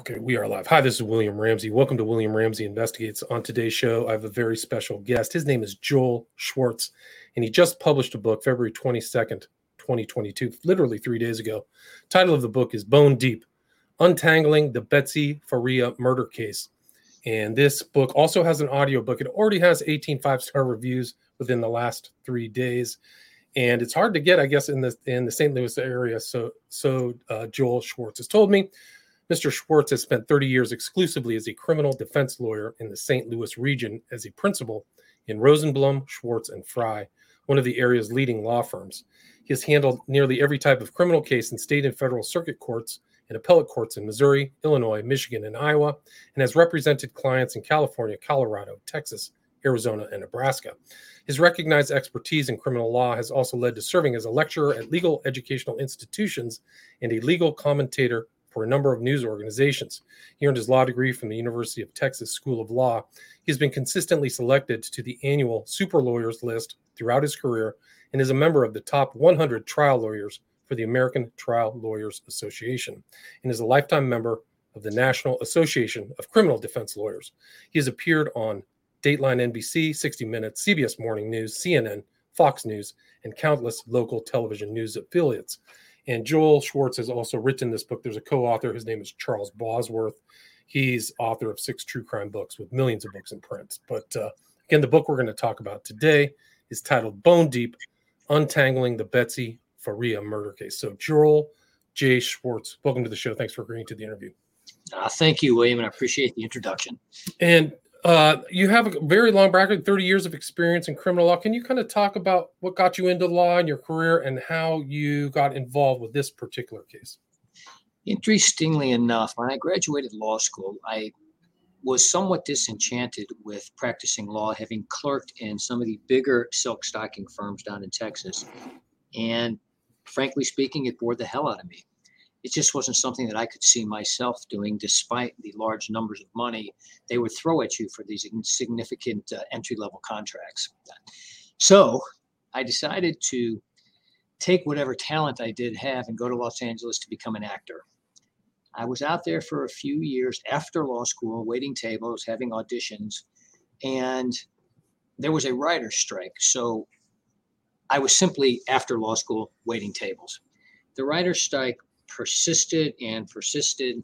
Okay, we are live. Hi, this is William Ramsey. Welcome to William Ramsey Investigates. On today's show, I have a very special guest. His name is Joel Schwartz, and he just published a book February 22nd, 2022, literally three days ago. Title of the book is Bone Deep Untangling the Betsy Faria Murder Case. And this book also has an audio book. It already has 18 five star reviews within the last three days. And it's hard to get, I guess, in the in the St. Louis area. So, so uh, Joel Schwartz has told me Mr. Schwartz has spent 30 years exclusively as a criminal defense lawyer in the St. Louis region as a principal in Rosenblum, Schwartz, and Fry, one of the area's leading law firms. He has handled nearly every type of criminal case in state and federal circuit courts and appellate courts in Missouri, Illinois, Michigan, and Iowa, and has represented clients in California, Colorado, Texas, Arizona, and Nebraska. His recognized expertise in criminal law has also led to serving as a lecturer at legal educational institutions and a legal commentator for a number of news organizations. He earned his law degree from the University of Texas School of Law. He has been consistently selected to the annual Super Lawyers list throughout his career and is a member of the top 100 trial lawyers for the American Trial Lawyers Association and is a lifetime member of the National Association of Criminal Defense Lawyers. He has appeared on Dateline NBC, 60 Minutes, CBS Morning News, CNN, Fox News, and countless local television news affiliates. And Joel Schwartz has also written this book. There's a co author. His name is Charles Bosworth. He's author of six true crime books with millions of books in print. But uh, again, the book we're going to talk about today is titled Bone Deep Untangling the Betsy Faria Murder Case. So, Joel J. Schwartz, welcome to the show. Thanks for agreeing to the interview. Uh, thank you, William, and I appreciate the introduction. And uh, you have a very long background, 30 years of experience in criminal law. Can you kind of talk about what got you into law and your career and how you got involved with this particular case? Interestingly enough, when I graduated law school, I was somewhat disenchanted with practicing law, having clerked in some of the bigger silk stocking firms down in Texas. And frankly speaking, it bored the hell out of me it just wasn't something that I could see myself doing, despite the large numbers of money they would throw at you for these significant uh, entry level contracts. So I decided to take whatever talent I did have and go to Los Angeles to become an actor. I was out there for a few years after law school, waiting tables, having auditions, and there was a writer's strike. So I was simply after law school waiting tables. The writer's strike persisted and persisted.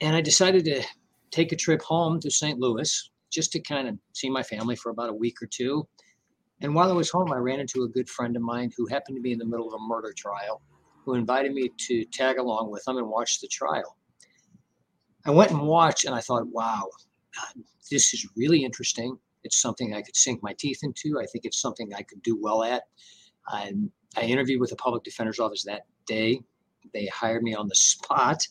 And I decided to take a trip home to St. Louis just to kind of see my family for about a week or two. And while I was home, I ran into a good friend of mine who happened to be in the middle of a murder trial, who invited me to tag along with him and watch the trial. I went and watched, and I thought, wow, uh, this is really interesting. It's something I could sink my teeth into. I think it's something I could do well at. I, I interviewed with the public defender's office that day they hired me on the spot.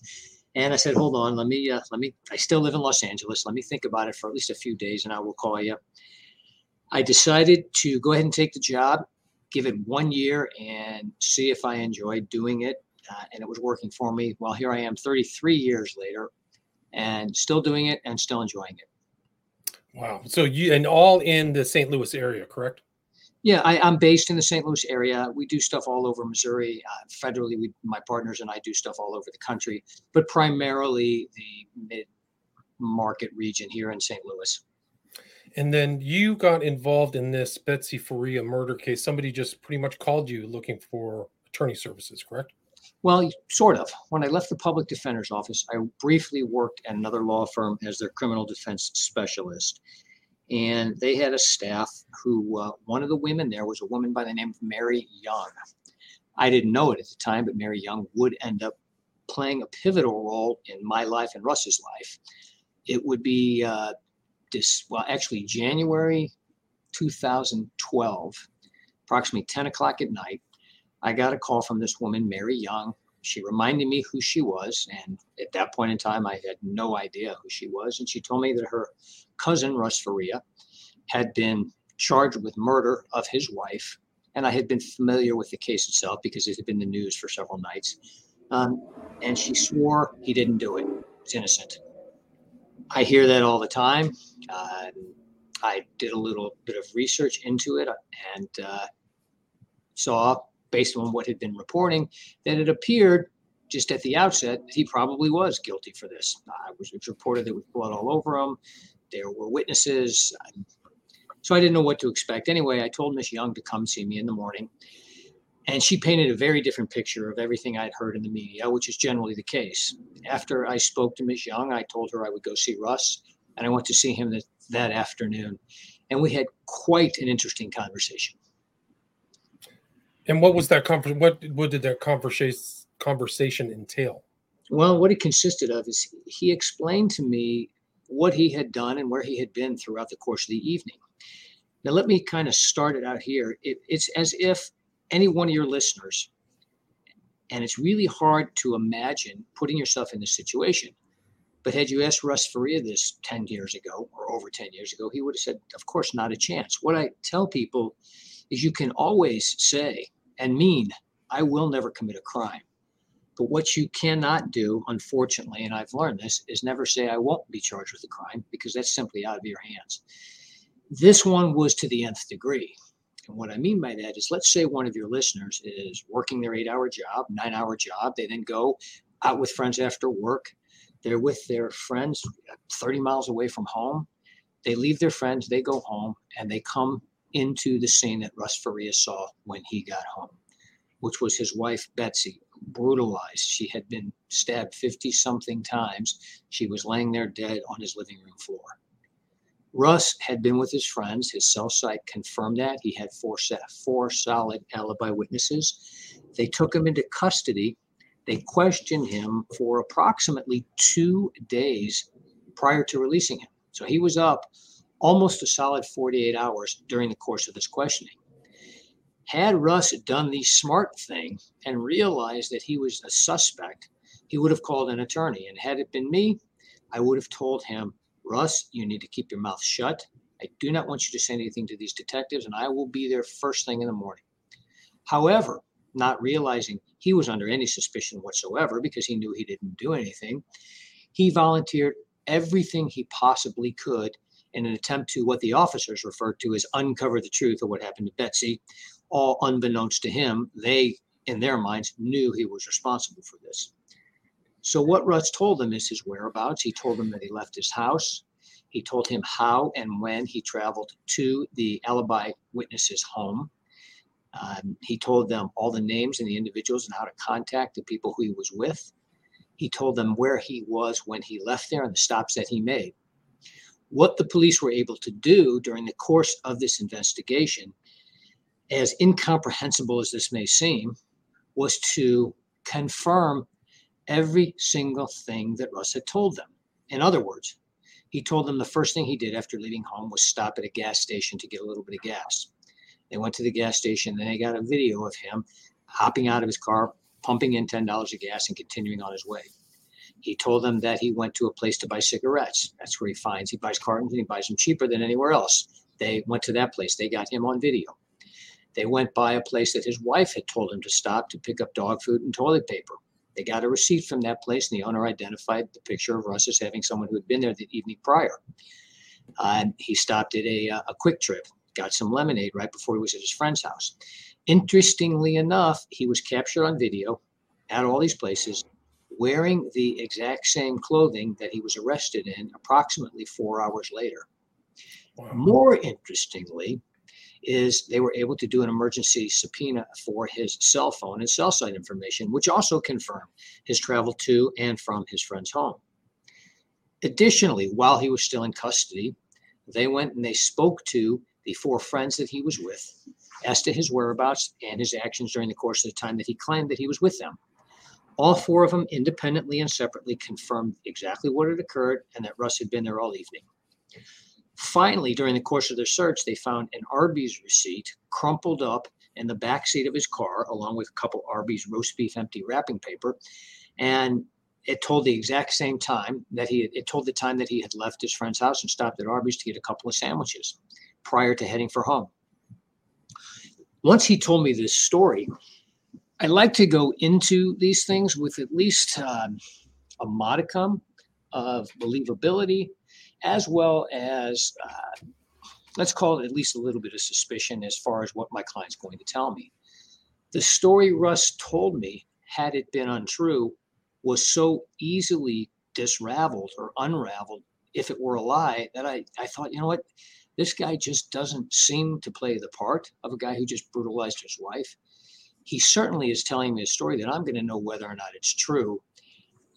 And I said, hold on, let me, uh, let me, I still live in Los Angeles. Let me think about it for at least a few days and I will call you. I decided to go ahead and take the job, give it one year and see if I enjoyed doing it. Uh, and it was working for me. Well, here I am 33 years later and still doing it and still enjoying it. Wow. So you, and all in the St. Louis area, correct? Yeah, I, am based in the St. Louis area. We do stuff all over Missouri. Uh, federally, we, my partners and I do stuff all over the country, but primarily the mid market region here in St. Louis. And then you got involved in this Betsy Faria murder case. Somebody just pretty much called you looking for attorney services, correct? Well, sort of. When I left the public defender's office, I briefly worked at another law firm as their criminal defense specialist and they had a staff who uh, one of the women there was a woman by the name of Mary Young. I didn't know it at the time, but Mary Young would end up playing a pivotal role in my life and Russ's life. It would be uh, this, well, actually, January 2012, approximately 10 o'clock at night. I got a call from this woman, Mary Young, she reminded me who she was. And at that point in time, I had no idea who she was. And she told me that her cousin, Russ Faria, had been charged with murder of his wife. And I had been familiar with the case itself because it had been in the news for several nights. Um, and she swore he didn't do it. He's innocent. I hear that all the time. Uh, I did a little bit of research into it and uh, saw based on what had been reporting, that it appeared just at the outset, he probably was guilty for this. Uh, it, was, it was reported there was blood all over him. There were witnesses. So I didn't know what to expect. Anyway, I told Miss Young to come see me in the morning. And she painted a very different picture of everything I'd heard in the media, which is generally the case. After I spoke to Miss Young, I told her I would go see Russ, and I went to see him that, that afternoon. And we had quite an interesting conversation. And what was that conversation? What, what did that conversation conversation entail? Well, what it consisted of is he explained to me what he had done and where he had been throughout the course of the evening. Now, let me kind of start it out here. It, it's as if any one of your listeners, and it's really hard to imagine putting yourself in this situation. But had you asked Russ Faria this 10 years ago or over 10 years ago, he would have said, Of course, not a chance. What I tell people is you can always say and mean, I will never commit a crime. But what you cannot do, unfortunately, and I've learned this, is never say, I won't be charged with a crime because that's simply out of your hands. This one was to the nth degree. And what I mean by that is, let's say one of your listeners is working their eight hour job, nine hour job. They then go out with friends after work. They're with their friends uh, 30 miles away from home. They leave their friends, they go home, and they come into the scene that Russ Faria saw when he got home, which was his wife, Betsy, brutalized. She had been stabbed 50 something times. She was laying there dead on his living room floor. Russ had been with his friends. His cell site confirmed that. He had four, four solid alibi witnesses. They took him into custody. They questioned him for approximately two days prior to releasing him. So he was up almost a solid 48 hours during the course of this questioning. Had Russ done the smart thing and realized that he was a suspect, he would have called an attorney. And had it been me, I would have told him, Russ, you need to keep your mouth shut. I do not want you to say anything to these detectives, and I will be there first thing in the morning. However, not realizing he was under any suspicion whatsoever because he knew he didn't do anything, he volunteered everything he possibly could in an attempt to what the officers referred to as uncover the truth of what happened to Betsy, all unbeknownst to him, they, in their minds, knew he was responsible for this. So, what Russ told them is his whereabouts. He told them that he left his house. He told him how and when he traveled to the alibi witness's home. Um, he told them all the names and the individuals and how to contact the people who he was with. He told them where he was when he left there and the stops that he made. What the police were able to do during the course of this investigation as incomprehensible as this may seem, was to confirm every single thing that Russ had told them. In other words, he told them the first thing he did after leaving home was stop at a gas station to get a little bit of gas. They went to the gas station, and they got a video of him hopping out of his car, pumping in $10 of gas, and continuing on his way. He told them that he went to a place to buy cigarettes. That's where he finds he buys cartons and he buys them cheaper than anywhere else. They went to that place. They got him on video. They went by a place that his wife had told him to stop to pick up dog food and toilet paper. They got a receipt from that place, and the owner identified the picture of Russ as having someone who had been there the evening prior. Uh, he stopped at a, uh, a QuikTrip, got some lemonade right before he was at his friend's house. Interestingly enough, he was captured on video at all these places wearing the exact same clothing that he was arrested in approximately four hours later. Wow. More interestingly, is they were able to do an emergency subpoena for his cell phone and cell site information, which also confirmed his travel to and from his friend's home. Additionally, while he was still in custody, they went and they spoke to the four friends that he was with as to his whereabouts and his actions during the course of the time that he claimed that he was with them. All four of them independently and separately confirmed exactly what had occurred and that Russ had been there all evening. Finally, during the course of their search, they found an Arby's receipt crumpled up in the back seat of his car, along with a couple Arby's roast beef empty wrapping paper. And it told the exact same time that he it told the time that he had left his friend's house and stopped at Arby's to get a couple of sandwiches prior to heading for home. Once he told me this story, I like to go into these things with at least um, a modicum of believability as well as uh, let's call it at least a little bit of suspicion as far as what my client's going to tell me. The story Russ told me had it been untrue, was so easily disraveled or unraveled if it were a lie that I, I thought, you know what, this guy just doesn't seem to play the part of a guy who just brutalized his wife. He certainly is telling me a story that I'm going to know whether or not it's true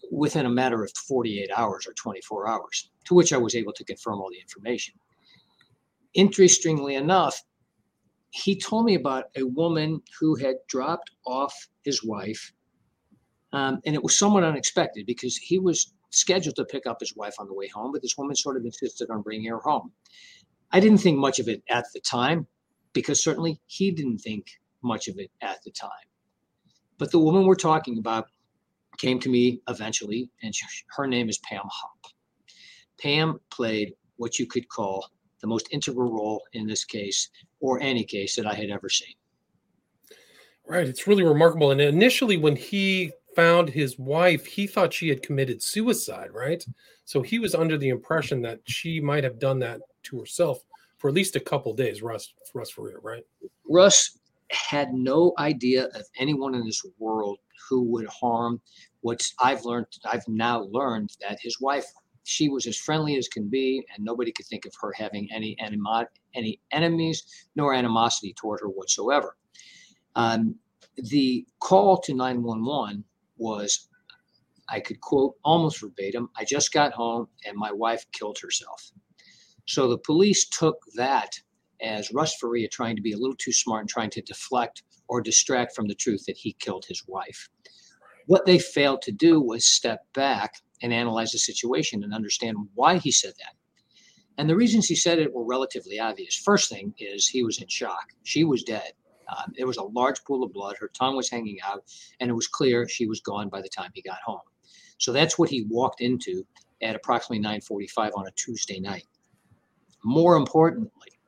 within a matter of 48 hours or 24 hours, to which I was able to confirm all the information. Interestingly enough, he told me about a woman who had dropped off his wife. Um, and it was somewhat unexpected because he was scheduled to pick up his wife on the way home, but this woman sort of insisted on bringing her home. I didn't think much of it at the time because certainly he didn't think much of it at the time. But the woman we're talking about came to me eventually, and she, her name is Pam Hupp. Pam played what you could call the most integral role in this case or any case that I had ever seen. Right. It's really remarkable. And initially, when he found his wife, he thought she had committed suicide, right? So he was under the impression that she might have done that to herself for at least a couple days, Russ, Russ Faria, right? Russ had no idea of anyone in this world who would harm what I've learned. I've now learned that his wife, she was as friendly as can be, and nobody could think of her having any animo- any enemies nor animosity toward her whatsoever. Um, the call to 911 was, I could quote almost verbatim, I just got home and my wife killed herself. So the police took that as Russ Faria trying to be a little too smart and trying to deflect or distract from the truth that he killed his wife. What they failed to do was step back and analyze the situation and understand why he said that. And the reasons he said it were relatively obvious. First thing is he was in shock. She was dead. Um, there was a large pool of blood. Her tongue was hanging out, and it was clear she was gone by the time he got home. So that's what he walked into at approximately 9:45 on a Tuesday night. More importantly,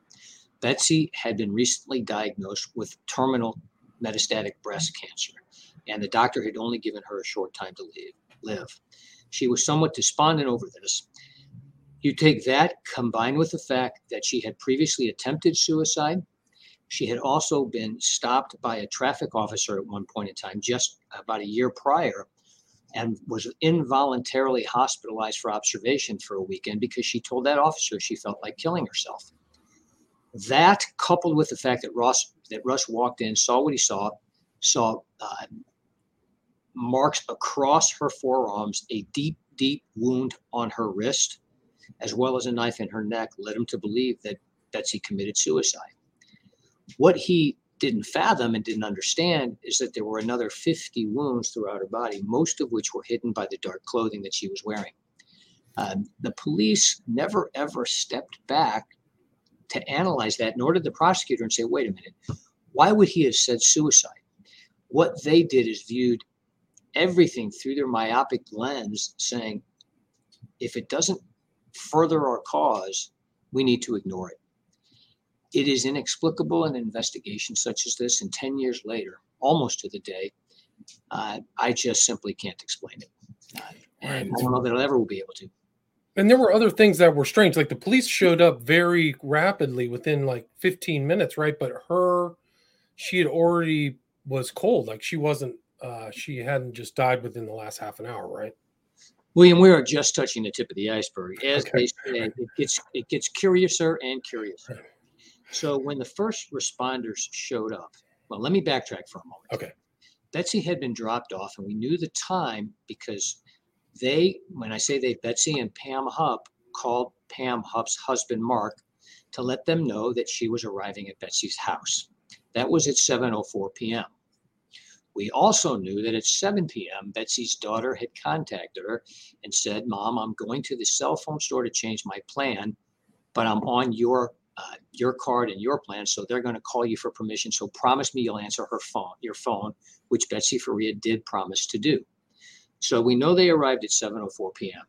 Betsy had been recently diagnosed with terminal metastatic breast cancer, and the doctor had only given her a short time to live. She was somewhat despondent over this. You take that combined with the fact that she had previously attempted suicide she had also been stopped by a traffic officer at one point in time, just about a year prior, and was involuntarily hospitalized for observation for a weekend because she told that officer she felt like killing herself. That, coupled with the fact that Ross that Russ walked in, saw what he saw, saw uh, marks across her forearms, a deep, deep wound on her wrist, as well as a knife in her neck, led him to believe that Betsy committed suicide. What he didn't fathom and didn't understand is that there were another 50 wounds throughout her body, most of which were hidden by the dark clothing that she was wearing. Um, the police never ever stepped back to analyze that, nor did the prosecutor and say, wait a minute, why would he have said suicide? What they did is viewed everything through their myopic lens, saying, if it doesn't further our cause, we need to ignore it it is inexplicable in an investigation such as this, and 10 years later, almost to the day, uh, I just simply can't explain it. Uh, and I don't know that I ever will be able to. And there were other things that were strange. Like the police showed up very rapidly within like 15 minutes, right? But her, she had already was cold. Like she wasn't, uh, she hadn't just died within the last half an hour, right? William, we are just touching the tip of the iceberg. As okay. they say, it gets it gets curiouser and curiouser. So when the first responders showed up, well, let me backtrack for a moment. Okay. Betsy had been dropped off, and we knew the time because they, when I say they, Betsy and Pam Hupp called Pam Hupp's husband, Mark, to let them know that she was arriving at Betsy's house. That was at 7.04 p.m. We also knew that at 7 p.m., Betsy's daughter had contacted her and said, Mom, I'm going to the cell phone store to change my plan, but I'm on your uh, your card and your plan. So they're going to call you for permission. So promise me you'll answer her phone, your phone, which Betsy Faria did promise to do. So we know they arrived at 7:04 p.m.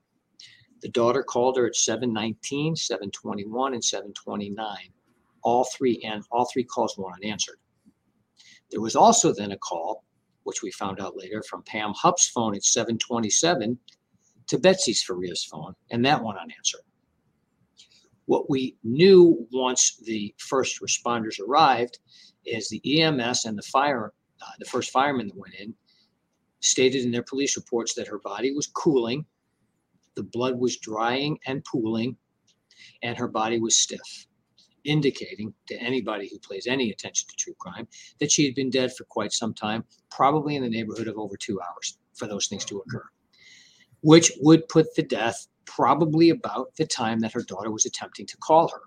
The daughter called her at 7:19, 7:21, and 7:29. All three and all three calls were unanswered. There was also then a call, which we found out later, from Pam Hupp's phone at 7:27 to Betsy's Faria's phone, and that one unanswered. What we knew once the first responders arrived is the EMS and the fire, uh, the first fireman that went in, stated in their police reports that her body was cooling, the blood was drying and pooling, and her body was stiff, indicating to anybody who pays any attention to true crime that she had been dead for quite some time, probably in the neighborhood of over two hours for those things to occur, which would put the death probably about the time that her daughter was attempting to call her.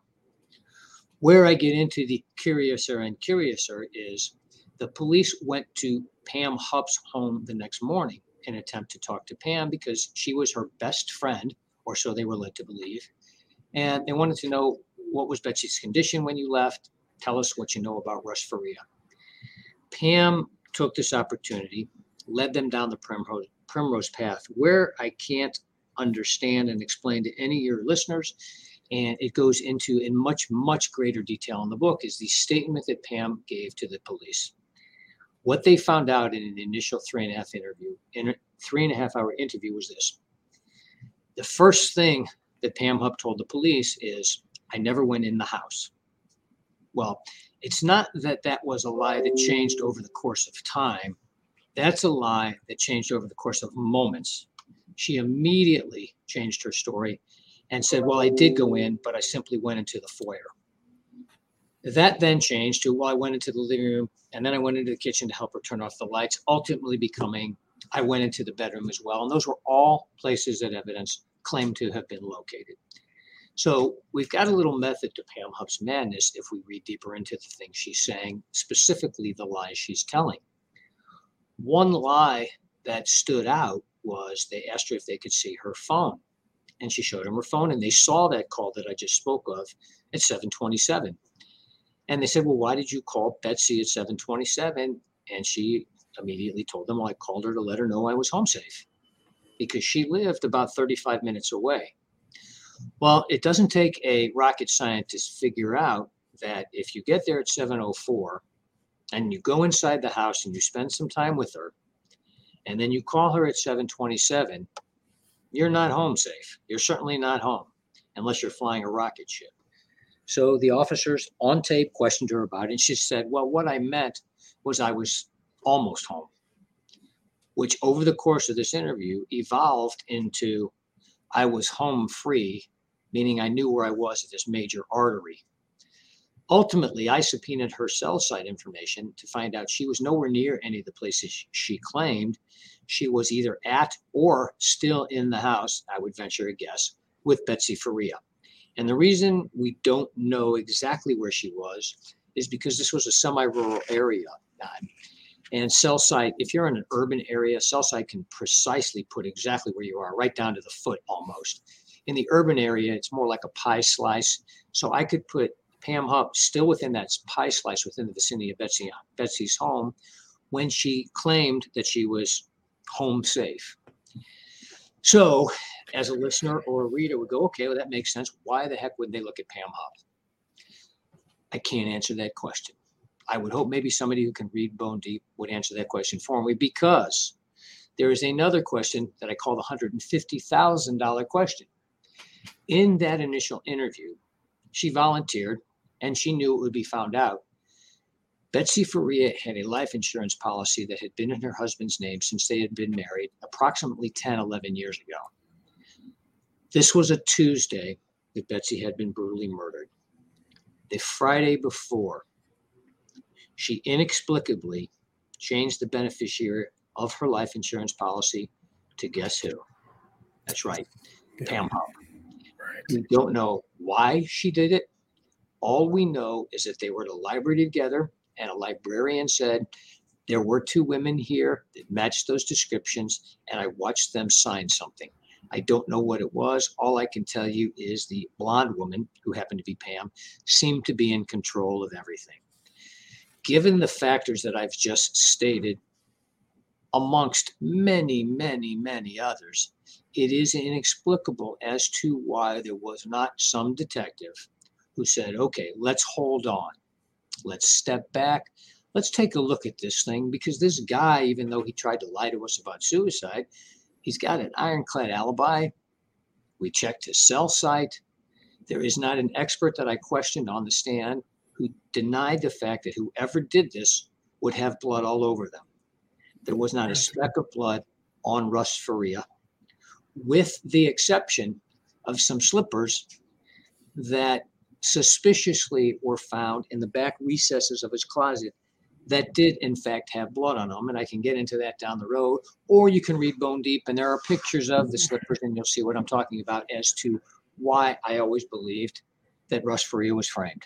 Where I get into the curiouser and curiouser is the police went to Pam Hupp's home the next morning in an attempt to talk to Pam because she was her best friend, or so they were led to believe. And they wanted to know what was Betsy's condition when you left. Tell us what you know about Russ Faria. Pam took this opportunity, led them down the primrose, primrose path, where I can't understand and explain to any of your listeners and it goes into in much much greater detail in the book is the statement that pam gave to the police what they found out in an initial three and a half interview in a three and a half hour interview was this. The first thing that pam hupp told the police is i never went in the house. Well it's not that that was a lie that changed over the course of time. That's a lie that changed over the course of moments. She immediately changed her story and said, Well, I did go in, but I simply went into the foyer. That then changed to, Well, I went into the living room and then I went into the kitchen to help her turn off the lights, ultimately becoming, I went into the bedroom as well. And those were all places that evidence claimed to have been located. So we've got a little method to Pam Hupp's madness if we read deeper into the things she's saying, specifically the lies she's telling. One lie that stood out was they asked her if they could see her phone and she showed them her phone and they saw that call that I just spoke of at 727. And they said, Well, why did you call Betsy at 727? And she immediately told them, Well, I called her to let her know I was home safe because she lived about 35 minutes away. Well, it doesn't take a rocket scientist to figure out that if you get there at 704 and you go inside the house and you spend some time with her, and then you call her at 727, you're not home safe. You're certainly not home unless you're flying a rocket ship. So the officers on tape questioned her about it. And she said, Well, what I meant was I was almost home, which over the course of this interview evolved into I was home free, meaning I knew where I was at this major artery. Ultimately, I subpoenaed her cell site information to find out she was nowhere near any of the places she claimed. She was either at or still in the house, I would venture a guess, with Betsy Faria. And the reason we don't know exactly where she was is because this was a semi rural area. And cell site, if you're in an urban area, cell site can precisely put exactly where you are, right down to the foot almost. In the urban area, it's more like a pie slice. So I could put Pam Hupp still within that pie slice within the vicinity of Betsy, Betsy's home when she claimed that she was home safe. So, as a listener or a reader would go, okay, well, that makes sense. Why the heck would they look at Pam Hupp? I can't answer that question. I would hope maybe somebody who can read bone deep would answer that question for me because there is another question that I call the $150,000 question. In that initial interview, she volunteered and she knew it would be found out. Betsy Faria had a life insurance policy that had been in her husband's name since they had been married approximately 10, 11 years ago. This was a Tuesday that Betsy had been brutally murdered. The Friday before, she inexplicably changed the beneficiary of her life insurance policy to guess who? That's right. Pam. Right. We don't know why she did it. All we know is that they were at a library together, and a librarian said, There were two women here that matched those descriptions, and I watched them sign something. I don't know what it was. All I can tell you is the blonde woman, who happened to be Pam, seemed to be in control of everything. Given the factors that I've just stated, amongst many, many, many others, it is inexplicable as to why there was not some detective who said, okay, let's hold on. Let's step back. Let's take a look at this thing because this guy, even though he tried to lie to us about suicide, he's got an ironclad alibi. We checked his cell site. There is not an expert that I questioned on the stand who denied the fact that whoever did this would have blood all over them. There was not a speck of blood on Russ Faria, with the exception of some slippers that suspiciously were found in the back recesses of his closet that did in fact have blood on them and i can get into that down the road or you can read bone deep and there are pictures of the slippers and you'll see what i'm talking about as to why i always believed that russ faria was framed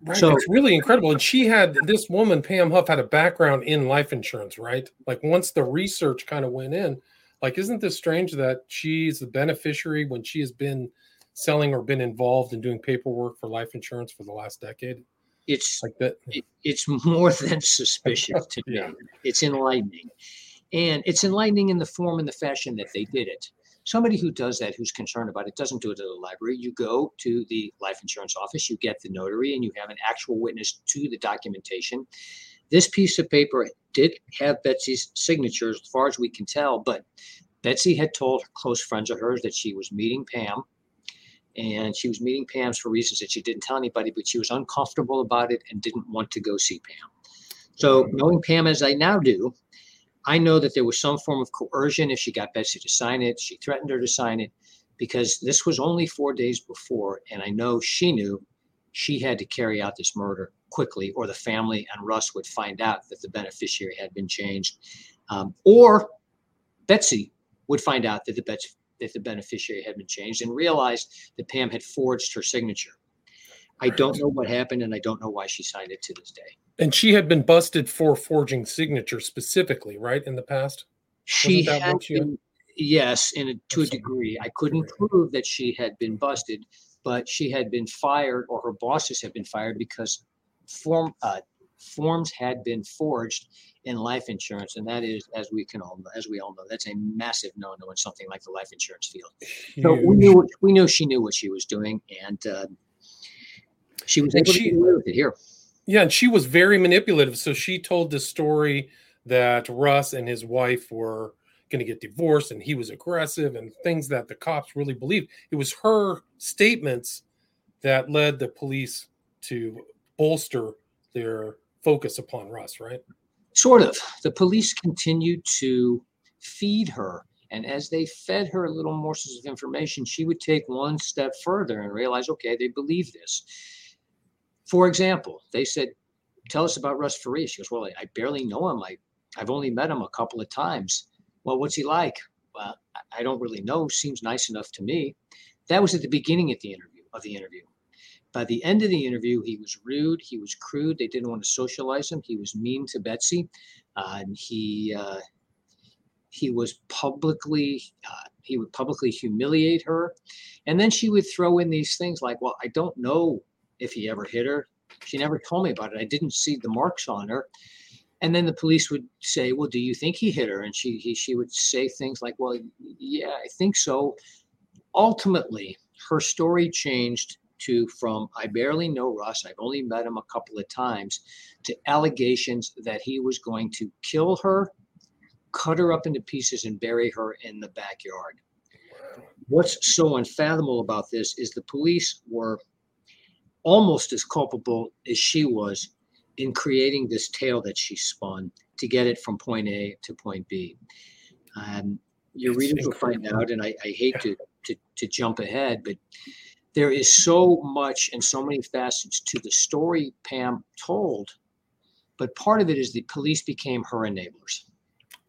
Right. So it's really incredible. And she had this woman, Pam Hupp, had a background in life insurance, right? Like once the research kind of went in, like, isn't this strange that she's the beneficiary when she has been selling or been involved in doing paperwork for life insurance for the last decade? It's like that. It, it's more than suspicious to me. yeah. It's enlightening. And it's enlightening in the form and the fashion that they did it. Somebody who does that, who's concerned about it, doesn't do it at the library. You go to the life insurance office, you get the notary, and you have an actual witness to the documentation. This piece of paper did have Betsy's signature, as far as we can tell, but Betsy had told close friends of hers that she was meeting Pam and she was meeting Pam's for reasons that she didn't tell anybody, but she was uncomfortable about it and didn't want to go see Pam. So, knowing Pam as I now do, I know that there was some form of coercion if she got Betsy to sign it. She threatened her to sign it because this was only four days before. And I know she knew she had to carry out this murder quickly, or the family and Russ would find out that the beneficiary had been changed. Um, or Betsy would find out that the, that the beneficiary had been changed and realized that Pam had forged her signature. I don't know what happened and I don't know why she signed it to this day. And she had been busted for forging signatures specifically, right? In the past? She had been, yes, in a, to a degree. I couldn't prove that she had been busted, but she had been fired or her bosses had been fired because form uh, forms had been forged in life insurance, and that is, as we can all as we all know, that's a massive no-no in something like the life insurance field. Huge. So we knew we knew she knew what she was doing, and uh, she was able she, to get away with it here. Yeah, and she was very manipulative. So she told the story that Russ and his wife were going to get divorced and he was aggressive and things that the cops really believed. It was her statements that led the police to bolster their focus upon Russ, right? Sort of. The police continued to feed her. And as they fed her little morsels of information, she would take one step further and realize, okay, they believe this. For example, they said, Tell us about Russ Faria. She goes, Well, I, I barely know him. I, I've only met him a couple of times. Well, what's he like? Well, I don't really know. Seems nice enough to me. That was at the beginning the interview of the interview. By the end of the interview, he was rude. He was crude. They didn't want to socialize him. He was mean to Betsy. Uh, and he uh, he was publicly uh, he would publicly humiliate her, and then she would throw in these things like, "Well, I don't know if he ever hit her. She never told me about it. I didn't see the marks on her. And then the police would say, "Well, do you think he hit her?" And she he, she would say things like, "Well, yeah, I think so." Ultimately, her story changed to from I barely know Russ, I've only met him a couple of times, to allegations that he was going to kill her, cut her up into pieces, and bury her in the backyard. What's so unfathomable about this is the police were almost as culpable as she was in creating this tale that she spun to get it from point A to point B. Um, your it's readers will find out, and I, I hate to, to, to jump ahead, but there is so much and so many facets to the story Pam told, but part of it is the police became her enablers.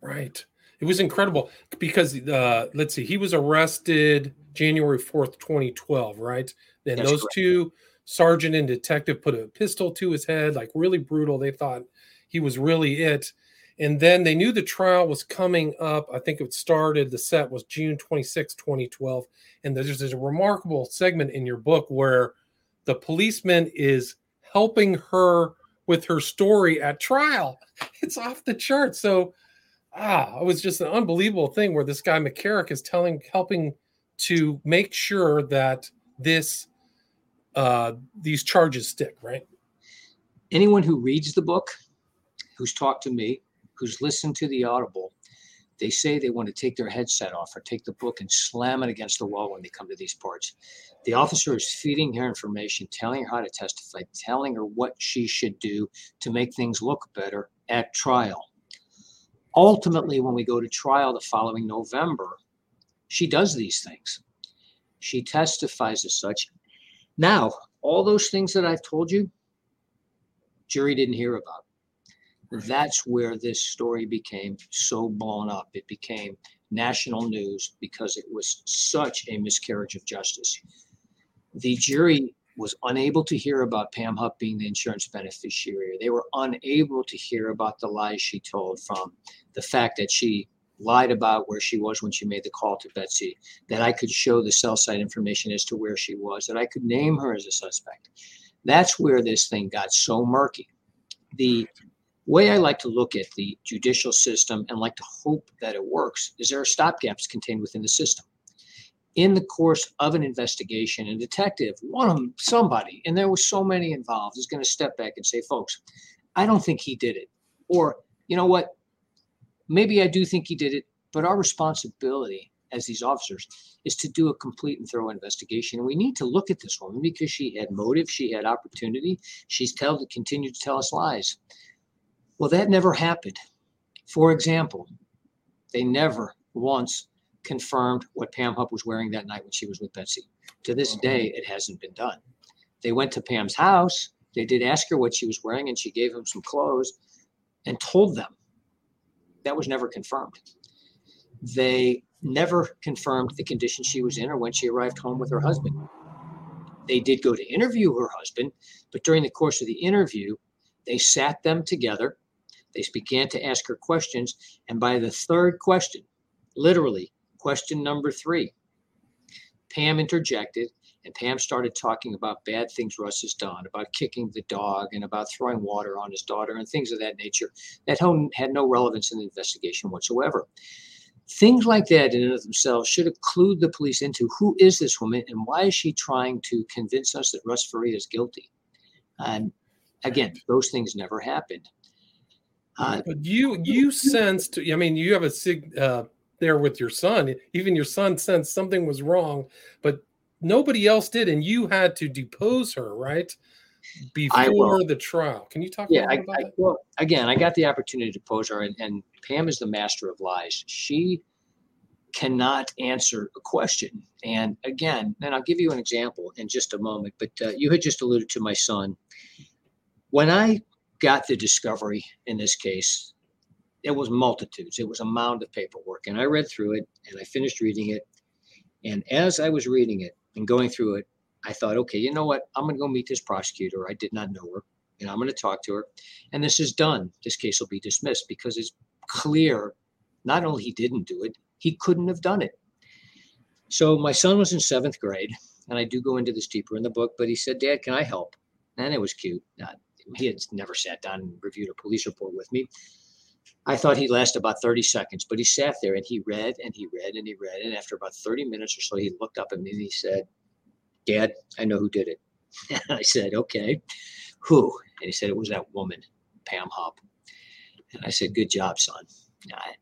Right. It was incredible because uh, let's see, he was arrested January 4th, 2012, right? And That's those correct. two sergeant and detective put a pistol to his head, like really brutal. They thought he was really it. And then they knew the trial was coming up. I think it started, the set was June 26, 2012. And there's, a remarkable segment in your book where the policeman is helping her with her story at trial. It's off the chart. So, ah, it was just an unbelievable thing where this guy McCarrick is telling, helping to make sure that this uh, these charges stick, right? Anyone who reads the book, who's talked to me, who's listened to the audible, they say they want to take their headset off or take the book and slam it against the wall when they come to these parts. The officer is feeding her information, telling her how to testify, telling her what she should do to make things look better at trial. Ultimately, when we go to trial the following November, she does these things. She testifies as such. Now, all those things that I've told you, jury didn't hear about. That's where this story became so blown up. It became national news because it was such a miscarriage of justice. The jury was unable to hear about Pam Hupp being the insurance beneficiary. They were unable to hear about the lies she told from the fact that she lied about where she was when she made the call to Betsy, that I could show the cell site information as to where she was, that I could name her as a suspect. That's where this thing got so murky. The way I like to look at the judicial system and like to hope that it works is there are stopgaps contained within the system. In the course of an investigation, a detective, one of them, somebody, and there were so many involved, is going to step back and say, folks, I don't think he did it. Or, you know what? Maybe I do think he did it, but our responsibility as these officers is to do a complete and thorough investigation. And we need to look at this woman because she had motive, she had opportunity, she's tell to continue to tell us lies. Well, that never happened. For example, they never once confirmed what Pam Hupp was wearing that night when she was with Betsy. To this uh-huh. day, it hasn't been done. They went to Pam's house. They did ask her what she was wearing, and she gave them some clothes and told them. That was never confirmed. They never confirmed the condition she was in or when she arrived home with her husband. They did go to interview her husband, but during the course of the interview, they sat them together they began to ask her questions. And by the third question, literally, question number three, Pam interjected and Pam started talking about bad things Russ has done, about kicking the dog and about throwing water on his daughter and things of that nature that had no relevance in the investigation whatsoever. Things like that in and of themselves should have clued the police into who is this woman and why is she trying to convince us that Russ Faria is guilty. And again, those things never happened. Uh, but you you sensed. I mean, you have a sig uh, there with your son. Even your son sensed something was wrong, but nobody else did, and you had to depose her, right? Before the trial. Can you talk about that? yeah, I, I, well, again, I got the opportunity to pose her, and, and Pam is the master of lies. She cannot answer a question. And again, and I'll give you an example in just a moment, but uh, you had just alluded to my son. When I got the discovery in this case, it was multitudes. It was a mound of paperwork. And I read through it and I finished reading it. And as I was reading it and going through it, I thought, okay, you know what? I'm going to go meet this prosecutor. I did not know her. And I'm going to talk to her. And this is done. This case will be dismissed because it's clear not only he didn't do it, he couldn't have done it. So my son was in seventh grade. And I do go into this deeper in the book, but he said, Dad, can I help? And it was cute. Not he had never sat down and reviewed a police report with me. I thought he'd last about 30 seconds, but he sat there and he read and he read and he read. And after about 30 minutes or so, he looked up at me and he said, Dad, I know who did it. And I said, Okay, who? And he said, It was that woman, Pam Hupp. And I said, Good job, son. I,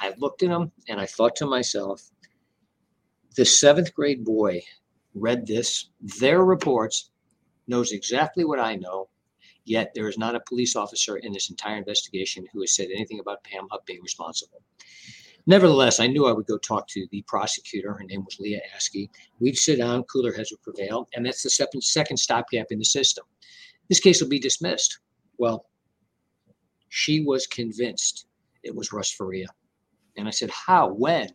I looked at him and I thought to myself, the seventh grade boy read this, their reports, knows exactly what I know, Yet there is not a police officer in this entire investigation who has said anything about Pam Hupp being responsible. Nevertheless, I knew I would go talk to the prosecutor. Her name was Leah Askey. We'd sit down, cooler heads would prevail, and that's the second, second stopgap in the system. This case will be dismissed. Well, she was convinced it was Russ Faria. And I said, How? When?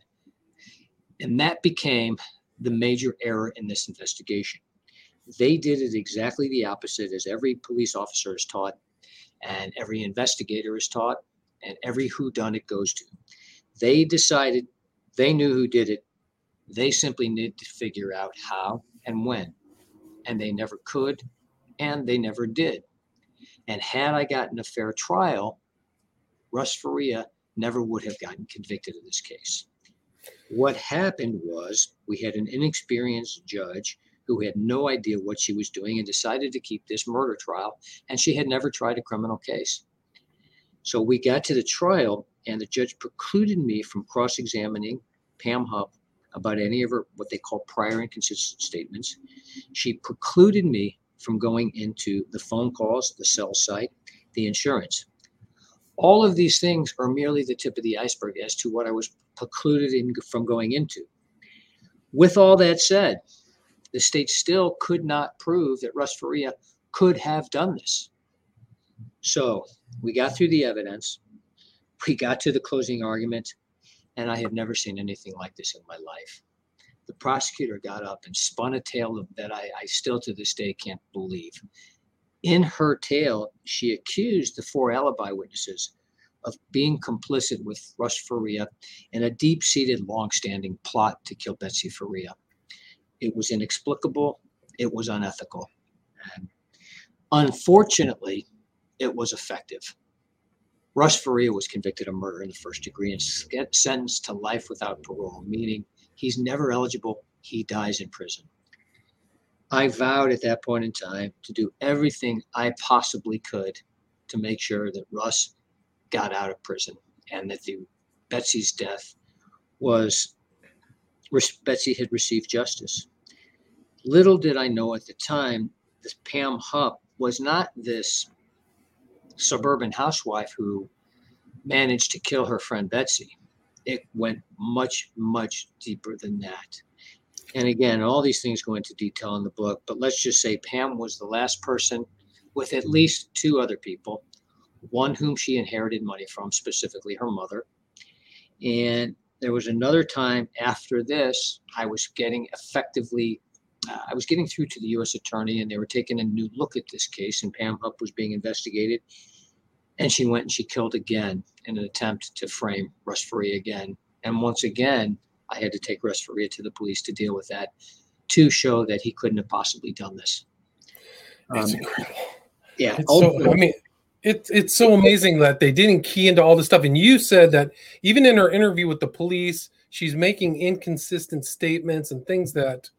And that became the major error in this investigation. They did it exactly the opposite as every police officer is taught, and every investigator is taught, and every who done it goes to. They decided they knew who did it. They simply needed to figure out how and when. And they never could, and they never did. And had I gotten a fair trial, Russ Faria never would have gotten convicted in this case. What happened was we had an inexperienced judge who had no idea what she was doing and decided to keep this murder trial. And she had never tried a criminal case. So we got to the trial, and the judge precluded me from cross examining Pam Hupp about any of her what they call prior inconsistent statements. She precluded me from going into the phone calls, the cell site, the insurance. All of these things are merely the tip of the iceberg as to what I was precluded in, from going into. With all that said, the state still could not prove that Russ Faria could have done this. So we got through the evidence, we got to the closing argument, and I have never seen anything like this in my life. The prosecutor got up and spun a tale that I, I still to this day can't believe. In her tale, she accused the four alibi witnesses of being complicit with Russ Faria in a deep seated, long standing plot to kill Betsy Faria. It was inexplicable, it was unethical. And unfortunately, it was effective. Russ Faria was convicted of murder in the first degree and sentenced to life without parole, meaning he's never eligible, he dies in prison. I vowed at that point in time to do everything I possibly could to make sure that Russ got out of prison and that the Betsy's death was Betsy had received justice. Little did I know at the time this Pam Hupp was not this suburban housewife who managed to kill her friend Betsy. It went much, much deeper than that. And again, all these things go into detail in the book, but let's just say Pam was the last person with at least two other people, one whom she inherited money from, specifically her mother. And there was another time after this, I was getting effectively, uh, I was getting through to the U.S. attorney, and they were taking a new look at this case, and Pam Hupp was being investigated. And she went and she killed again in an attempt to frame Russ Faria again. And once again, I had to take Russ Faria to the police to deal with that to show that he couldn't have possibly done this. It's um, incredible. Yeah. So, I mean, it's it's so amazing that they didn't key into all this stuff. And you said that even in her interview with the police, she's making inconsistent statements and things that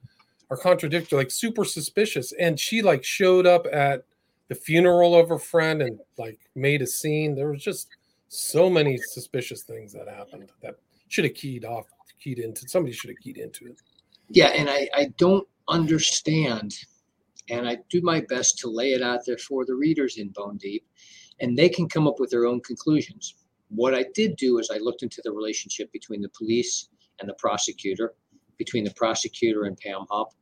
are contradictory, like super suspicious. And she like showed up at the funeral of her friend and like made a scene. There was just so many suspicious things that happened that should have keyed off, keyed into. Somebody should have keyed into it. Yeah, and I I don't understand, and I do my best to lay it out there for the readers in Bone Deep, and they can come up with their own conclusions. What I did do is I looked into the relationship between the police and the prosecutor, between the prosecutor and Pam Hupp,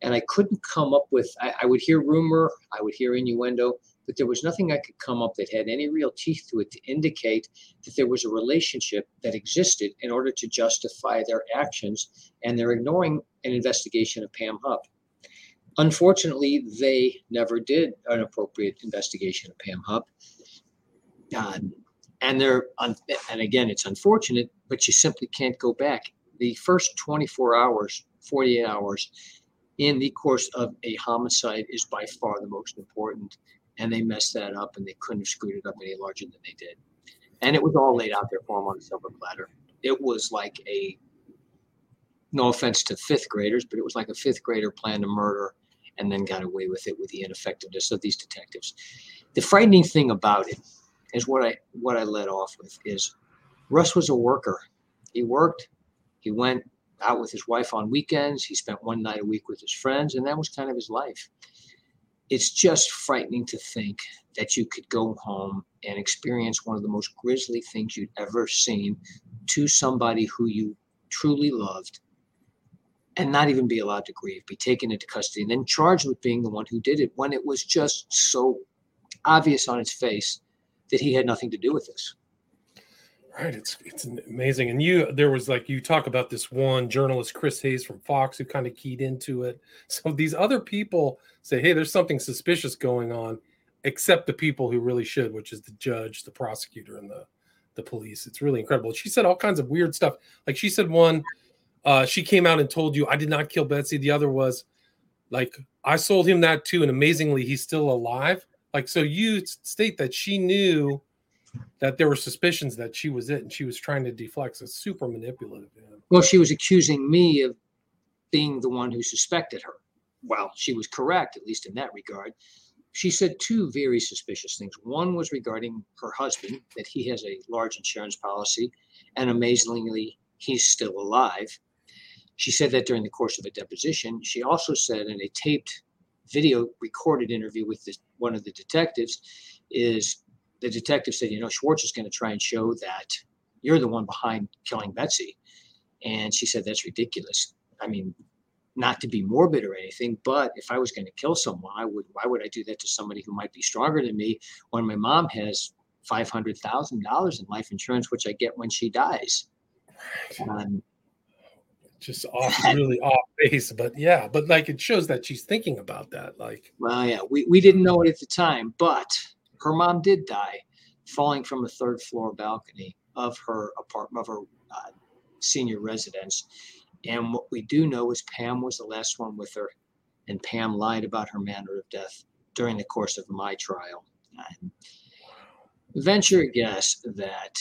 and I couldn't come up with. I, I, would hear rumor, I would hear innuendo, but there was nothing I could come up that had any real teeth to it to indicate that there was a relationship that existed in order to justify their actions, and they're ignoring an investigation of Pam Hupp. Unfortunately, they never did an appropriate investigation of Pam Hupp. Um, and they're un- and again, it's unfortunate, but you simply can't go back. The first 24 hours, 48 hours in the course of a homicide is by far the most important. And they messed that up and they couldn't have screwed it up any larger than they did. And it was all laid out there for them on a silver platter. It was like a, no offense to fifth graders, but it was like a fifth grader planned a murder and then got away with it with the ineffectiveness of these detectives. The frightening thing about it is what I what I led off with is Russ was a worker. He worked, he went out with his wife on weekends. He spent one night a week with his friends, and that was kind of his life. It's just frightening to think that you could go home and experience one of the most grisly things you'd ever seen to somebody who you truly loved and not even be allowed to grieve, be taken into custody, and then charged with being the one who did it when it was just so obvious on its face that he had nothing to do with this. Right, it's it's amazing, and you there was like you talk about this one journalist Chris Hayes from Fox who kind of keyed into it. So these other people say, "Hey, there's something suspicious going on," except the people who really should, which is the judge, the prosecutor, and the the police. It's really incredible. She said all kinds of weird stuff. Like she said one, uh, she came out and told you, "I did not kill Betsy." The other was like, "I sold him that too," and amazingly, he's still alive. Like so, you state that she knew that there were suspicions that she was it and she was trying to deflect. It's super manipulative. Well, she was accusing me of being the one who suspected her. Well, she was correct, at least in that regard. She said two very suspicious things. One was regarding her husband, that he has a large insurance policy, and amazingly, he's still alive. She said that during the course of a deposition. She also said in a taped video recorded interview with the, one of the detectives is the detective said, you know, Schwartz is going to try and show that you're the one behind killing Betsy. And she said, that's ridiculous. I mean, not to be morbid or anything, but if I was going to kill someone, I would. Why would I do that to somebody who might be stronger than me when my mom has five hundred thousand dollars in life insurance, which I get when she dies? Um, just off, really off base, but yeah, but like it shows that she's thinking about that. Like, well, yeah, we we didn't know it at the time, but her mom did die falling from a third floor balcony of her apartment of her uh, senior residence and what we do know is Pam was the last one with her, and Pam lied about her manner of death during the course of my trial. I venture a guess that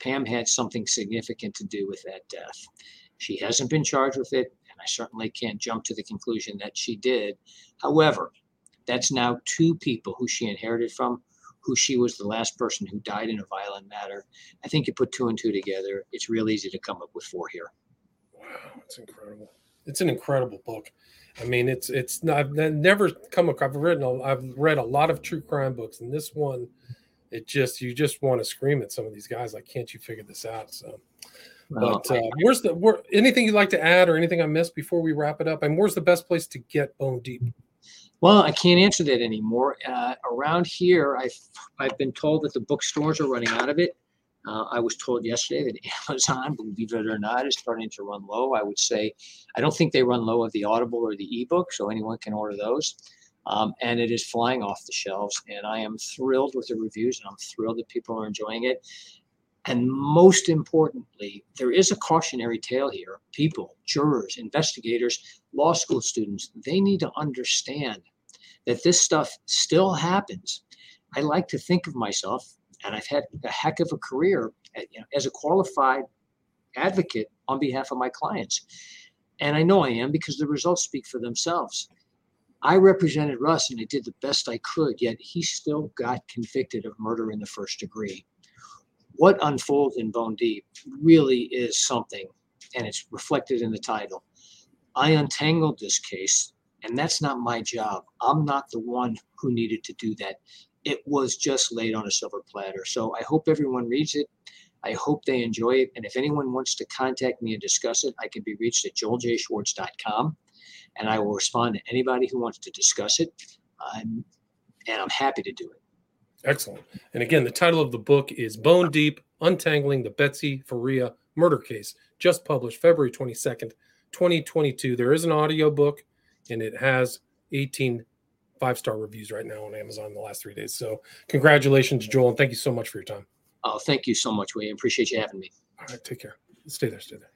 Pam had something significant to do with that death. She hasn't been charged with it, and I certainly can't jump to the conclusion that she did. However, that's now two people who she inherited from, who she was the last person who died in a violent manner. I think you put two and two together, it's real easy to come up with four here. Wow, it's incredible. It's an incredible book. I mean, it's it's I've never come across. I've written a, I've read a lot of true crime books, and this one, it just you just want to scream at some of these guys like, can't you figure this out? So, well, but uh, where's the where, anything you'd like to add or anything I missed before we wrap it up? And where's the best place to get Bone Deep? Well, I can't answer that anymore. Uh, around here, I've I've been told that the bookstores are running out of it. Uh, I was told yesterday that Amazon, believe it or not, is starting to run low. I would say, I don't think they run low of the Audible or the ebook, so anyone can order those. Um, and it is flying off the shelves. And I am thrilled with the reviews, and I'm thrilled that people are enjoying it. And most importantly, there is a cautionary tale here. People, jurors, investigators, law school students, they need to understand that this stuff still happens. I like to think of myself and I've had a heck of a career at, you know, as a qualified advocate on behalf of my clients. And I know I am because the results speak for themselves. I represented Russ and I did the best I could, yet he still got convicted of murder in the first degree. What unfolds in Bone Deep really is something, and it's reflected in the title. I untangled this case, and that's not my job. I'm not the one who needed to do that it was just laid on a silver platter. So I hope everyone reads it. I hope they enjoy it. And if anyone wants to contact me and discuss it, I can be reached at joeljschwartz.com and I will respond to anybody who wants to discuss it. Um, and I'm happy to do it. Excellent. And again, the title of the book is Bone Deep Untangling the Betsy Faria Murder Case, just published February 22nd, 2022. There is an audio book and it has 18 five star reviews right now on Amazon in the last three days. So congratulations, Joel, and thank you so much for your time. Oh, thank you so much, William. Appreciate you having me. All right, take care. Stay there, stay there.